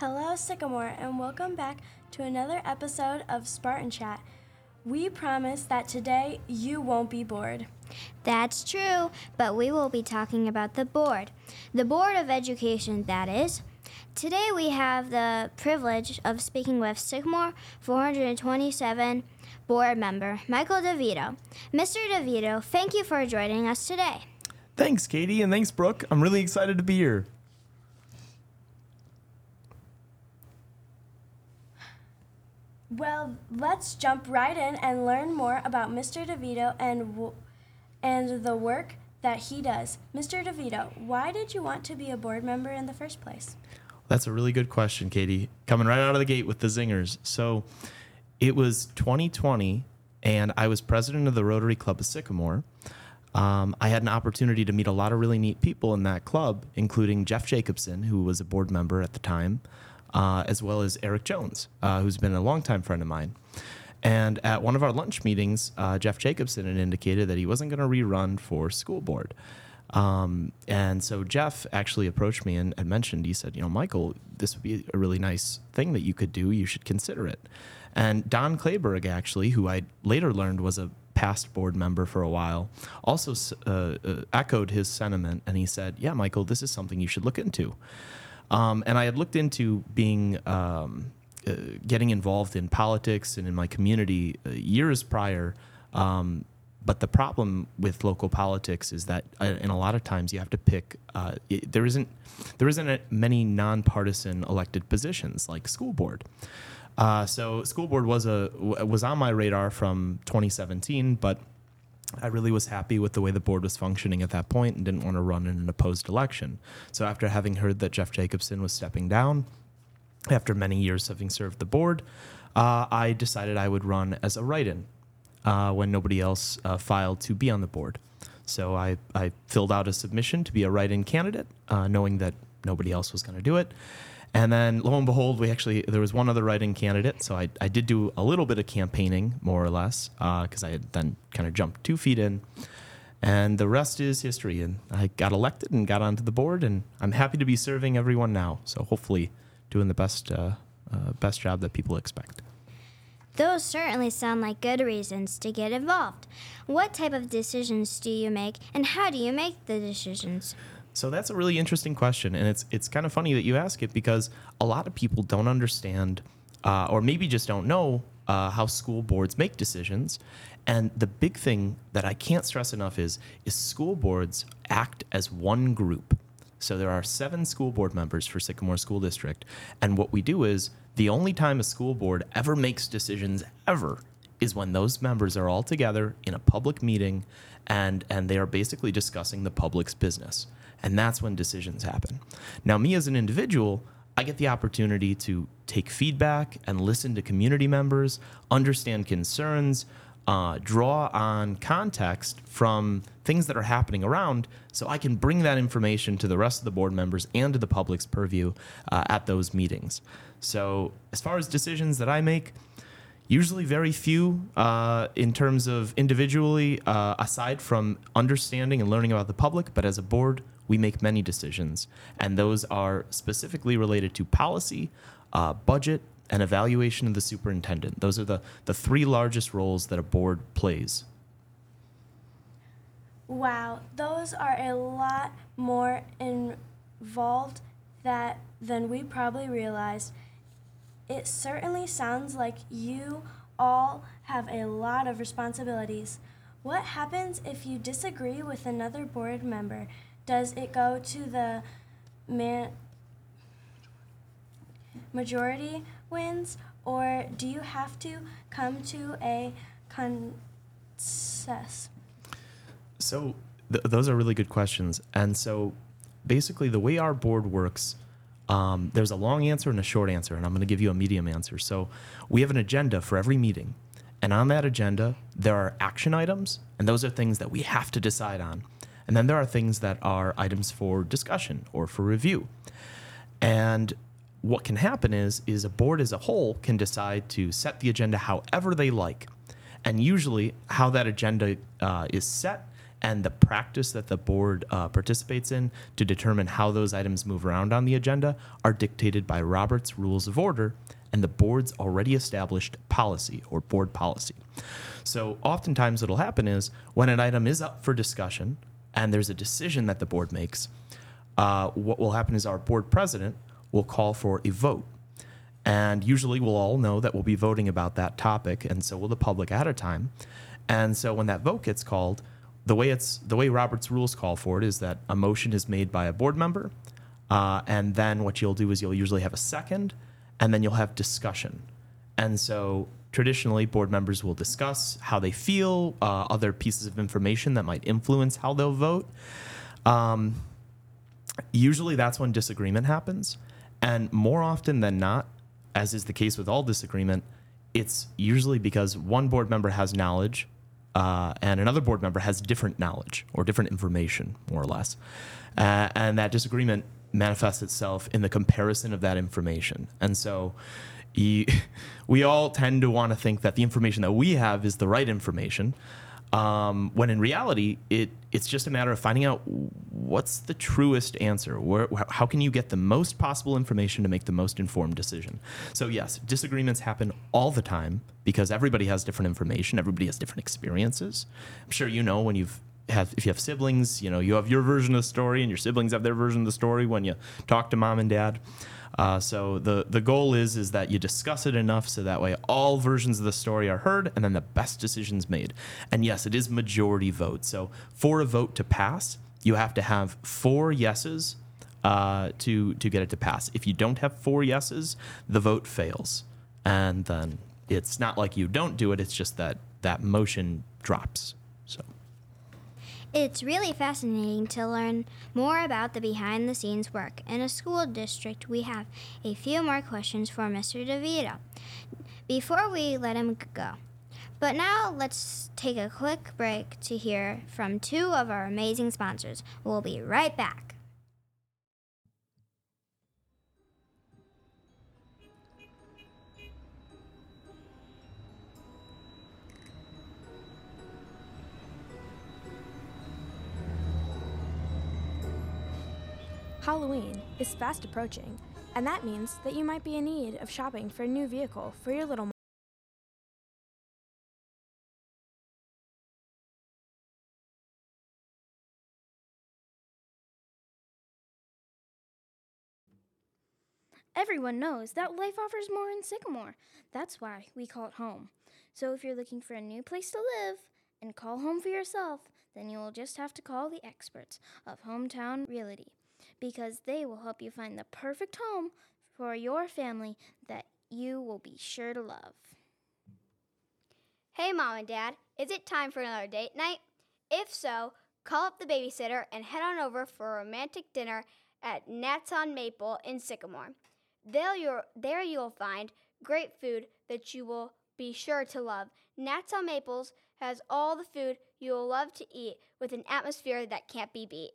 Hello, Sycamore, and welcome back to another episode of Spartan Chat. We promise that today you won't be bored. That's true, but we will be talking about the board. The Board of Education, that is. Today we have the privilege of speaking with Sycamore 427 board member Michael DeVitto. Mr. DeVitto, thank you for joining us today. Thanks, Katie, and thanks, Brooke. I'm really excited to be here. Well, let's jump right in and learn more about Mr. DeVitto and w- and the work that he does. Mr. DeVitto, why did you want to be a board member in the first place? That's a really good question, Katie. Coming right out of the gate with the zingers. So it was 2020, and I was president of the Rotary Club of Sycamore. Um, I had an opportunity to meet a lot of really neat people in that club, including Jeff Jacobson, who was a board member at the time, uh, as well as Eric Jones, uh, who's been a longtime friend of mine. And at one of our lunch meetings, uh, Jeff Jacobson had indicated that he wasn't going to rerun for school board. Um, and so Jeff actually approached me and, and mentioned, he said, you know, Michael, this would be a really nice thing that you could do. You should consider it. And Don Clayberg, actually, who I later learned was a past board member for a while, also uh, uh, echoed his sentiment. And he said, yeah, Michael, this is something you should look into. Um, and I had looked into being um, uh, getting involved in politics and in my community uh, years prior. Um, but the problem with local politics is that, uh, in a lot of times, you have to pick. Uh, it, there isn't there isn't many nonpartisan elected positions like school board. Uh, so school board was a was on my radar from 2017, but I really was happy with the way the board was functioning at that point and didn't want to run in an opposed election. So after having heard that Jeff Jacobson was stepping down, after many years having served the board, uh, I decided I would run as a write-in uh, when nobody else uh, filed to be on the board. So I, I filled out a submission to be a write-in candidate, uh, knowing that nobody else was going to do it. And then lo and behold, we actually there was one other write-in candidate, so I, I did do a little bit of campaigning, more or less, because I had then kind of jumped two feet in, and the rest is history. And I got elected and got onto the board, and I'm happy to be serving everyone now. So hopefully, doing the best uh, uh, best job that people expect. Those certainly sound like good reasons to get involved. What type of decisions do you make, and how do you make the decisions? So that's a really interesting question, and it's it's kind of funny that you ask it because a lot of people don't understand, uh, or maybe just don't know uh, how school boards make decisions. And the big thing that I can't stress enough is is school boards act as one group. So there are seven school board members for Sycamore School District, and what we do is the only time a school board ever makes decisions ever is when those members are all together in a public meeting and and they are basically discussing the public's business and that's when decisions happen. Now, me as an individual, I get the opportunity to take feedback and listen to community members, understand concerns, uh, draw on context from things that are happening around so I can bring that information to the rest of the board members and to the public's purview uh, at those meetings. So, as far as decisions that I make, usually very few uh, in terms of individually, uh, aside from understanding and learning about the public, but as a board, we make many decisions, and those are specifically related to policy, uh, budget, and evaluation of the superintendent. Those are the, the three largest roles that a board plays. Wow, those are a lot more involved that than we probably realized. It certainly sounds like you all have a lot of responsibilities. What happens if you disagree with another board member? Does it go to the majority wins, or do you have to come to a consensus? So th- those are really good questions. And so basically, the way our board works, um, there's a long answer and a short answer, and I'm going to give you a medium answer. So we have an agenda for every meeting. And on that agenda, there are action items, and those are things that we have to decide on. And then there are things that are items for discussion or for review. And what can happen is is a board as a whole can decide to set the agenda however they like. And usually, how that agenda uh, is set and the practice that the board uh, participates in to determine how those items move around on the agenda are dictated by Robert's Rules of Order and the board's already established policy or board policy. So, oftentimes, what'll happen is when an item is up for discussion and there's a decision that the board makes, uh, what will happen is our board president will call for a vote. And usually we'll all know that we'll be voting about that topic, and so will the public at a time. And so when that vote gets called, the way it's the way Robert's rules call for it is that a motion is made by a board member, uh, and then what you'll do is you'll usually have a second, and then you'll have discussion. And so traditionally, board members will discuss how they feel, uh, other pieces of information that might influence how they'll vote. Um, usually, that's when disagreement happens, and more often than not, as is the case with all disagreement, it's usually because one board member has knowledge uh, and another board member has different knowledge or different information, more or less. Uh, and that disagreement manifests itself in the comparison of that information. And so you, we all tend to want to think that the information that we have is the right information. Um, when in reality, it it's just a matter of finding out what's the truest answer. Where, how can you get the most possible information to make the most informed decision? So yes, disagreements happen all the time because everybody has different information. Everybody has different experiences. I'm sure you know when you've have if you have siblings, you know you have your version of the story, and your siblings have their version of the story when you talk to mom and dad. Uh, so the the goal is is that you discuss it enough so that way all versions of the story are heard and then the best decisions made. And yes, it is majority vote. So for a vote to pass, you have to have four yeses uh, to to get it to pass. If you don't have four yeses, the vote fails, and then it's not like you don't do it. It's just that that motion drops. It's really fascinating to learn more about the behind the scenes work. In a school district, we have a few more questions for Mr. DeVitto before we let him go. But now let's take a quick break to hear from two of our amazing sponsors. We'll be right back. Halloween is fast approaching, and that means that you might be in need of shopping for a new vehicle for your little Everyone knows that life offers more in Sycamore. That's why we call it home. So if you're looking for a new place to live and call home for yourself, then you will just have to call the experts of Hometown Realty because they will help you find the perfect home for your family that you will be sure to love. Hey, Mom and Dad, is it time for another date night? If so, call up the babysitter and head on over for a romantic dinner at Nats on Maple in Sycamore. There, you're, there you will find great food that you will be sure to love. Nats on Maples has all the food you will love to eat with an atmosphere that can't be beat.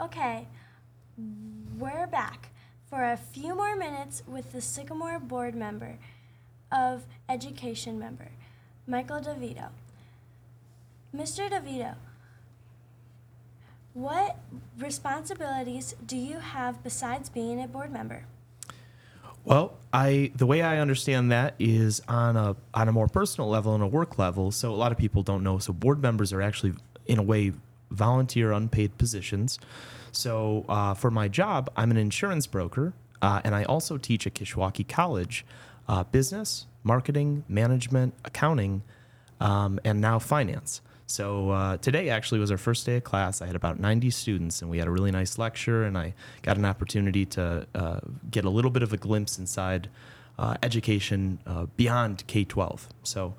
Okay, we're back for a few more minutes with the Sycamore board member of education member, Michael DeVitto. Mr. DeVitto, what responsibilities do you have besides being a board member? Well, I the way I understand that is on a on a more personal level and a work level. So a lot of people don't know. So board members are actually in a way volunteer unpaid positions. So uh, for my job, I'm an insurance broker, uh, and I also teach at Kishwaukee College uh, business, marketing, management, accounting, um, and now finance. So uh, today actually was our first day of class. I had about 90 students, and we had a really nice lecture, and I got an opportunity to uh, get a little bit of a glimpse inside uh, education beyond K 12. So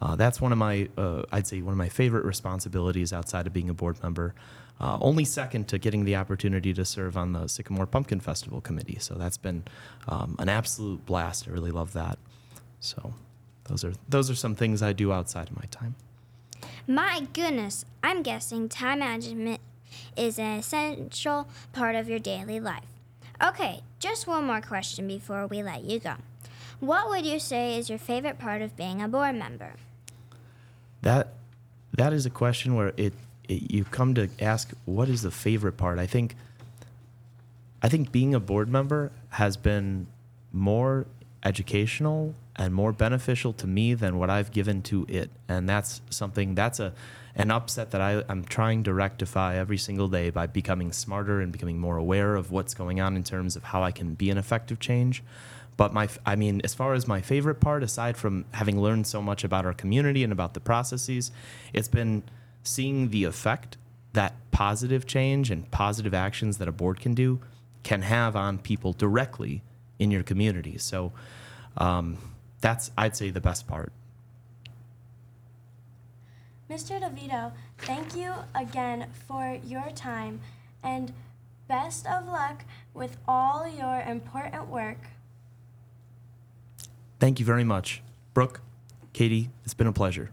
uh, that's one of my, uh, I'd say, one of my favorite responsibilities outside of being a board member. Uh, only second to getting the opportunity to serve on the Sycamore Pumpkin Festival committee. So that's been um, an absolute blast. I really love that. So those are those are some things I do outside of my time. My goodness, I'm guessing time management is an essential part of your daily life. Okay, just one more question before we let you go. What would you say is your favorite part of being a board member? That that is a question where it, it you come to ask what is the favorite part. I think I think being a board member has been more educational and more beneficial to me than what I've given to it. And that's something that's a an upset that I, I'm trying to rectify every single day by becoming smarter and becoming more aware of what's going on in terms of how I can be an effective change. But my, I mean, as far as my favorite part, aside from having learned so much about our community and about the processes, it's been seeing the effect that positive change and positive actions that a board can do can have on people directly in your community. So um, that's, I'd say, the best part. Mr. DeVitto, thank you again for your time and best of luck with all your important work. Thank you very much. Brooke, Katie, it's been a pleasure.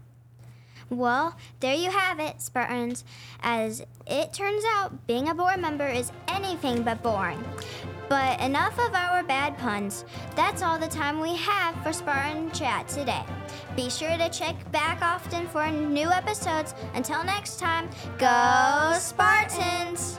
Well, there you have it, Spartans. As it turns out, being a board member is anything but boring. But enough of our bad puns. That's all the time we have for Spartan Chat today. Be sure to check back often for new episodes. Until next time, go Spartans!